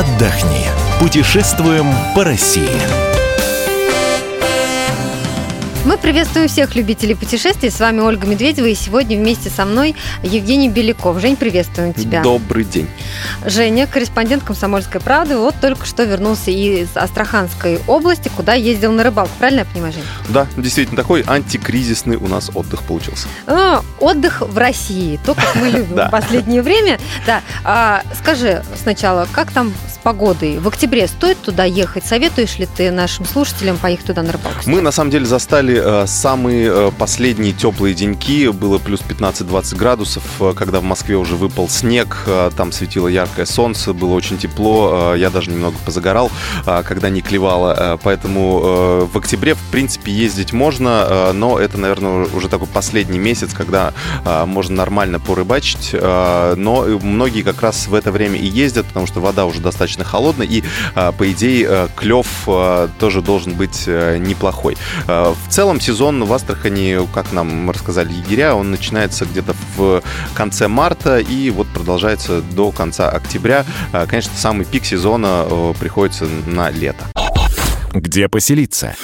отдохни. Путешествуем по России. Мы приветствуем всех любителей путешествий. С вами Ольга Медведева. И сегодня вместе со мной Евгений Беляков. Жень, приветствуем тебя. Добрый день. Женя, корреспондент «Комсомольской правды», вот только что вернулся из Астраханской области, куда ездил на рыбалку. Правильно я понимаю, Жень? Да, действительно, такой антикризисный у нас отдых получился. А, отдых в России. То, как мы любим в последнее время. Да. А, скажи сначала, как там погодой? В октябре стоит туда ехать? Советуешь ли ты нашим слушателям поехать туда на рыбалку? Мы, на самом деле, застали э, самые э, последние теплые деньки, было плюс 15-20 градусов, э, когда в Москве уже выпал снег, там светило яркое солнце, было очень тепло, я даже немного позагорал, когда не клевало, поэтому в октябре, в принципе, ездить можно, но это, наверное, уже такой последний месяц, когда можно нормально порыбачить, но многие как раз в это время и ездят, потому что вода уже достаточно холодная, и, по идее, клев тоже должен быть неплохой. В целом, сезон в Астрахани, как нам рассказали егеря, он начинается где-то в конце марта и вот продолжается до конца октября. А, конечно, самый пик сезона э, приходится на лето. Где поселиться?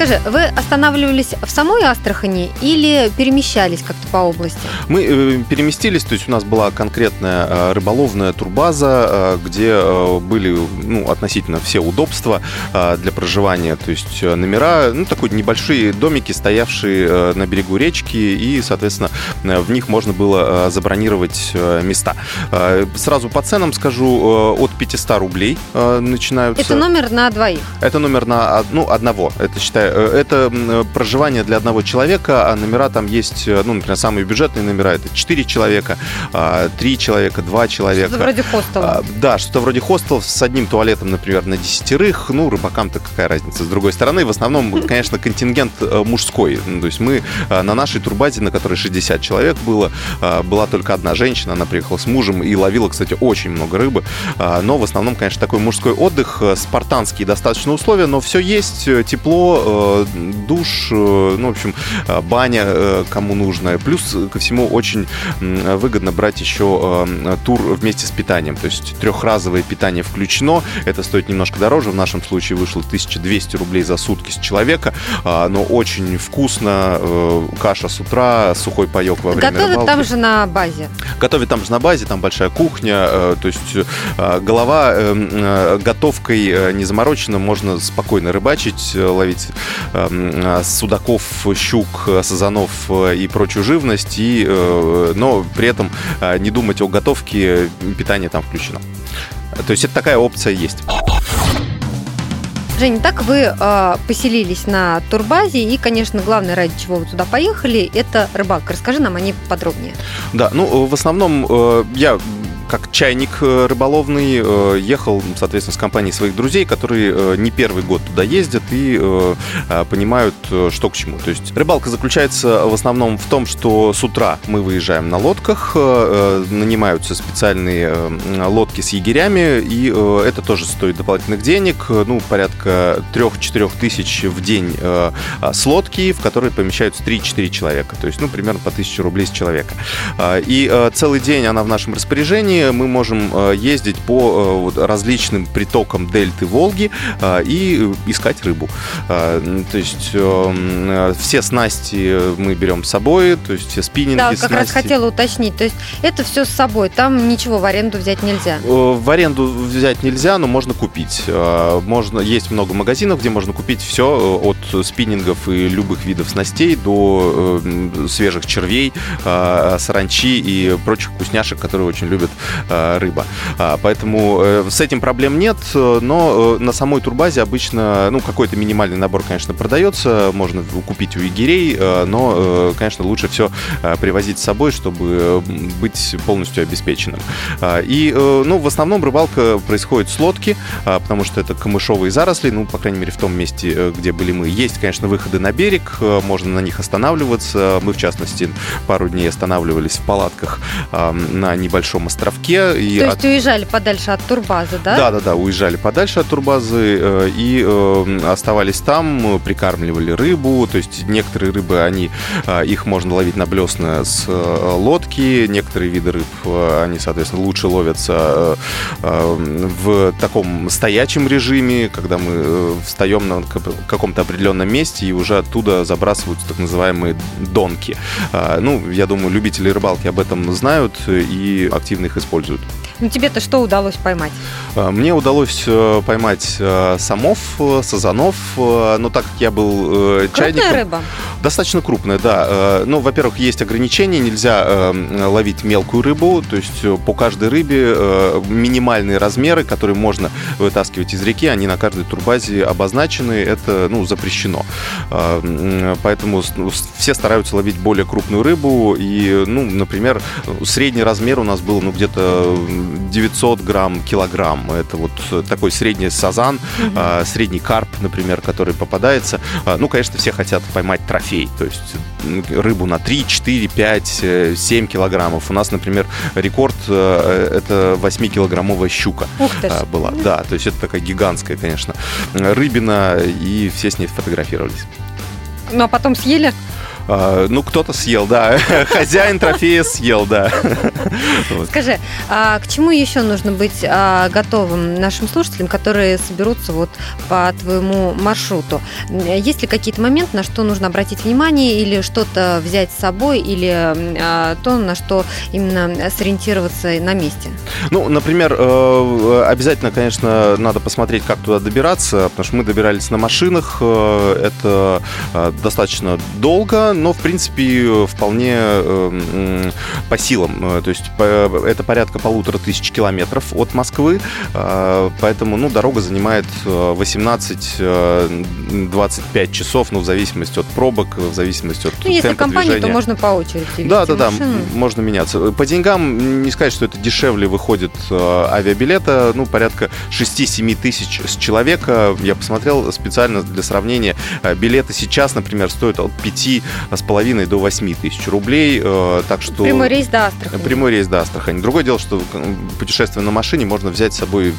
Скажи, вы останавливались в самой Астрахани или перемещались как-то по области? Мы э, переместились, то есть у нас была конкретная э, рыболовная турбаза, э, где были ну, относительно все удобства для проживания, то есть номера, ну, такой небольшие домики, стоявшие на берегу речки, и, соответственно, в них можно было забронировать места. Сразу по ценам скажу, от 500 рублей начинаются. Это номер на двоих? Это номер на ну, одного, это считай Э, это проживание для одного человека, а номера там есть, э, ну, например, самые бюджетные номера, это 4 человека, 3 человека, 2 человека. Что-то вроде хостела. А, да, что-то вроде хостел с одним туалетом, например, на десятерых, ну, рыбакам-то какая разница. С другой стороны, в основном, конечно, контингент э, мужской. Ну, то есть мы на нашей турбазе, на которой 60 человек было, была только одна женщина, она приехала с мужем и ловила, кстати, очень много рыбы. Но в основном, конечно, такой мужской отдых, спартанские достаточно условия, но все есть, тепло, Э, душ, э, ну, в общем, э, баня кому нужно. Плюс ко всему очень выгодно брать еще тур вместе с питанием. То есть трехразовое питание включено. Это стоит немножко дороже. В нашем случае вышло 1200 рублей за сутки с человека. Но очень вкусно. Каша с утра, сухой паек во время Готовят рыбалки. там же на базе? Готовят там же на базе. Там большая кухня. То есть голова готовкой не заморочена. Можно спокойно рыбачить, ловить э, судаков, щук, сазанов э, и прочую живность, и, э, но при этом не думать о готовке, питание там включено. То есть это такая опция есть. Женя, так вы э, поселились на турбазе, и, конечно, главное, ради чего вы туда поехали, это рыбалка. Расскажи нам о ней подробнее. Да, ну, в основном э, я как чайник э, рыболовный, э, ехал, соответственно, с компанией своих друзей, которые э, не первый год туда ездят и понимают, что к чему. То есть рыбалка заключается в основном в том, что с утра мы выезжаем на лодках, нанимаются специальные лодки с егерями, и это тоже стоит дополнительных денег, ну, порядка 3-4 тысяч в день с лодки, в которой помещаются 3-4 человека, то есть, ну, примерно по 1000 рублей с человека. И целый день она в нашем распоряжении, мы можем э, ездить по э, различным притокам дельты Волги э, и искать рыбу. То есть все снасти мы берем с собой, то есть все спиннинги, Да, как снасти. раз хотела уточнить. То есть это все с собой, там ничего в аренду взять нельзя? В аренду взять нельзя, но можно купить. Можно, есть много магазинов, где можно купить все от спиннингов и любых видов снастей до свежих червей, саранчи и прочих вкусняшек, которые очень любят Э, рыба. А, поэтому э, с этим проблем нет, но э, на самой турбазе обычно, ну, какой-то минимальный набор, конечно, продается, можно купить у егерей, но, конечно, лучше все привозить с собой, чтобы быть полностью обеспеченным. А, и, ну, в основном рыбалка происходит с лодки, а, потому что это камышовые заросли, ну, по крайней мере, в том месте, где были мы. Есть, конечно, выходы на берег, можно на них останавливаться. Мы, в частности, пару дней останавливались в палатках на небольшом островке. И То есть от... уезжали подальше от турбазы, да? Да, да, да, уезжали подальше от турбазы э, и э, оставались там, прикармливали рыбу. То есть некоторые рыбы, они, э, их можно ловить на блесна с э, лодки, некоторые виды рыб, э, они, соответственно, лучше ловятся э, в таком стоячем режиме, когда мы э, встаем на каком-то определенном месте и уже оттуда забрасываются так называемые донки. Ну, я думаю, любители рыбалки об этом знают и активно их используют. Ну, тебе-то что удалось поймать? А, мне удалось э, поймать э, самов, э, сазанов, но так как я был чайником... Крупная рыба? Достаточно крупная, да. Ну, во-первых, есть ограничения, нельзя ловить мелкую рыбу, то есть по каждой рыбе минимальные размеры, которые можно вытаскивать из реки, они на каждой турбазе обозначены, это, ну, запрещено. Поэтому ну, все стараются ловить более крупную рыбу, и, ну, например, средний размер у нас был, ну, где-то 900 грамм, килограмм. Это вот такой средний сазан, средний карп, например, который попадается. Ну, конечно, все хотят поймать трофей, то есть рыбу на 3, 4, 5, 7 килограммов. У нас, например, рекорд э, это 8-килограммовая щука а, была. Да, то есть это такая гигантская, конечно, рыбина, и все с ней фотографировались. Ну, а потом съели? А, ну, кто-то съел, да. Хозяин трофея съел, да. Скажи, а к чему еще нужно быть а, готовым нашим слушателям, которые соберутся вот по твоему маршруту? Есть ли какие-то моменты, на что нужно обратить внимание или что-то взять с собой, или а, то, на что именно сориентироваться на месте? Ну, например, э, обязательно, конечно, надо посмотреть, как туда добираться, потому что мы добирались на машинах, э, это э, достаточно долго, но, в принципе, вполне э, по силам. Э, то есть это порядка полутора тысяч километров от Москвы, э, поэтому, ну, дорога занимает 18-25 часов, ну, в зависимости от пробок, в зависимости от ну, если компания, движения. то можно по очереди Да, да, да, можно меняться. По деньгам не сказать, что это дешевле выходит авиабилета, ну, порядка 6-7 тысяч с человека. Я посмотрел специально для сравнения. Билеты сейчас, например, стоят от 5 с половиной до 8 тысяч рублей. Э, так что... Прямой рейс до Астрахани. Прямой рейс до Астрахани. Другое дело, что путешествие на машине можно взять с собой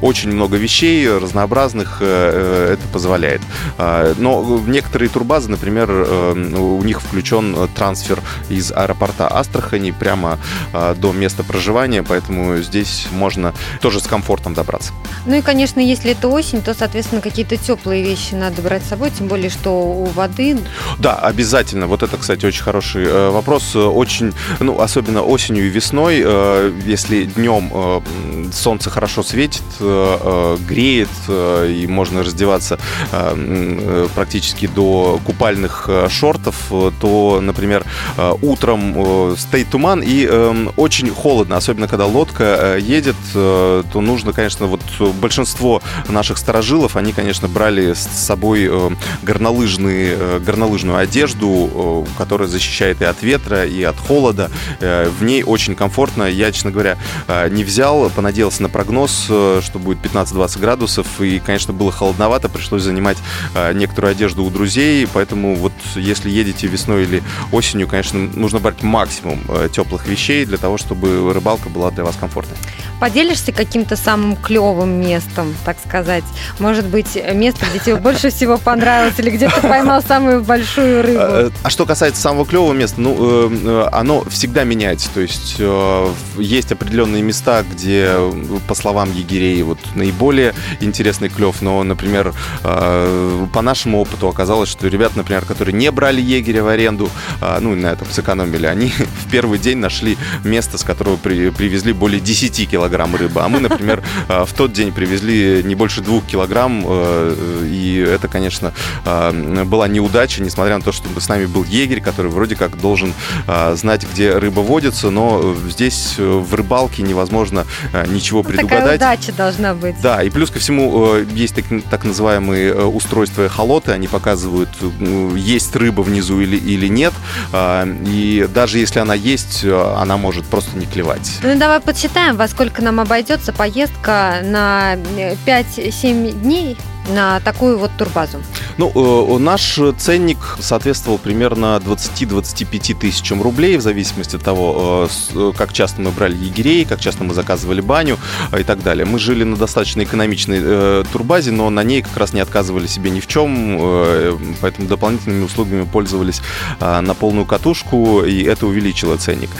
очень много вещей разнообразных, э, э, это позволяет. Но некоторые турбазы, например, у них включен трансфер из аэропорта Астрахани прямо до места проживания, поэтому здесь можно тоже с комфортом добраться. Ну и, конечно, если это осень, то, соответственно, какие-то теплые вещи надо брать с собой, тем более, что у воды... Да, обязательно. Вот это, кстати, очень хороший э, вопрос. Очень, ну, особенно осенью и весной, э, если днем э, солнце хорошо светит, греет, и можно раздеваться практически до купальных шортов, то, например, утром стоит туман и очень холодно, особенно когда лодка едет, то нужно, конечно, вот большинство наших сторожилов, они, конечно, брали с собой горнолыжные, горнолыжную одежду, Э, которая защищает и от ветра, и от холода. Э, в ней очень комфортно. Я, честно говоря, э, не взял, понадеялся на прогноз, что будет 15-20 градусов. И, конечно, было холодновато, пришлось занимать некоторую одежду у друзей. Поэтому вот если едете весной или осенью, конечно, нужно брать максимум теплых вещей для того, чтобы рыбалка была для вас комфортной. Поделишься каким-то самым клевым местом, так сказать? Может быть, место, где тебе больше всего понравилось, или где ты поймал самую большую рыбу? А что касается самого клевого места, ну, э, э, оно всегда меняется. То есть э, есть определенные места, где, по словам егерей, вот наиболее интересный клев. Но, например, по нашему опыту оказалось, что ребята, например, которые не брали егеря в аренду, ну, на этом сэкономили, они в первый день нашли место, с которого при, привезли более 10 килограмм рыбы. А мы, например, в тот день привезли не больше 2 килограмм. И это, конечно, была неудача, несмотря на то, что с нами был егерь, который вроде как должен а, знать, где рыба водится, но здесь э, в рыбалке невозможно а, ничего ну, предугадать. Такая удача должна быть. Да, и плюс ко всему э, есть так, так называемые э, устройства холоты, они показывают, есть рыба внизу или, или нет, а, и даже если она есть, она может просто не клевать. Ну давай подсчитаем, во сколько нам обойдется поездка на 5-7 дней на такую вот турбазу? Ну, наш ценник соответствовал примерно 20-25 тысячам рублей, в зависимости от того, как часто мы брали егерей, как часто мы заказывали баню и так далее. Мы жили на достаточно экономичной турбазе, но на ней как раз не отказывали себе ни в чем, поэтому дополнительными услугами пользовались на полную катушку, и это увеличило ценник.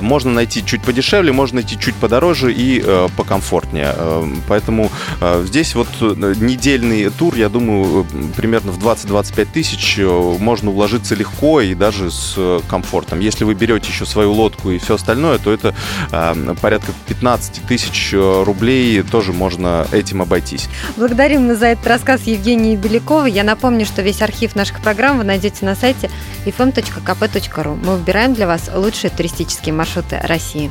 Можно найти чуть подешевле, можно найти чуть подороже и покомфортнее. Поэтому здесь вот недельный тур, я думаю, примерно в 20-25 тысяч э, можно уложиться легко и даже с э, комфортом. Если вы берете еще свою лодку и все остальное, то это э, порядка 15 тысяч э, рублей тоже можно этим обойтись. Благодарим за этот рассказ Евгении Беляковой. Я напомню, что весь архив наших программ вы найдете на сайте fm.kp.ru. Мы выбираем для вас лучшие туристические маршруты России.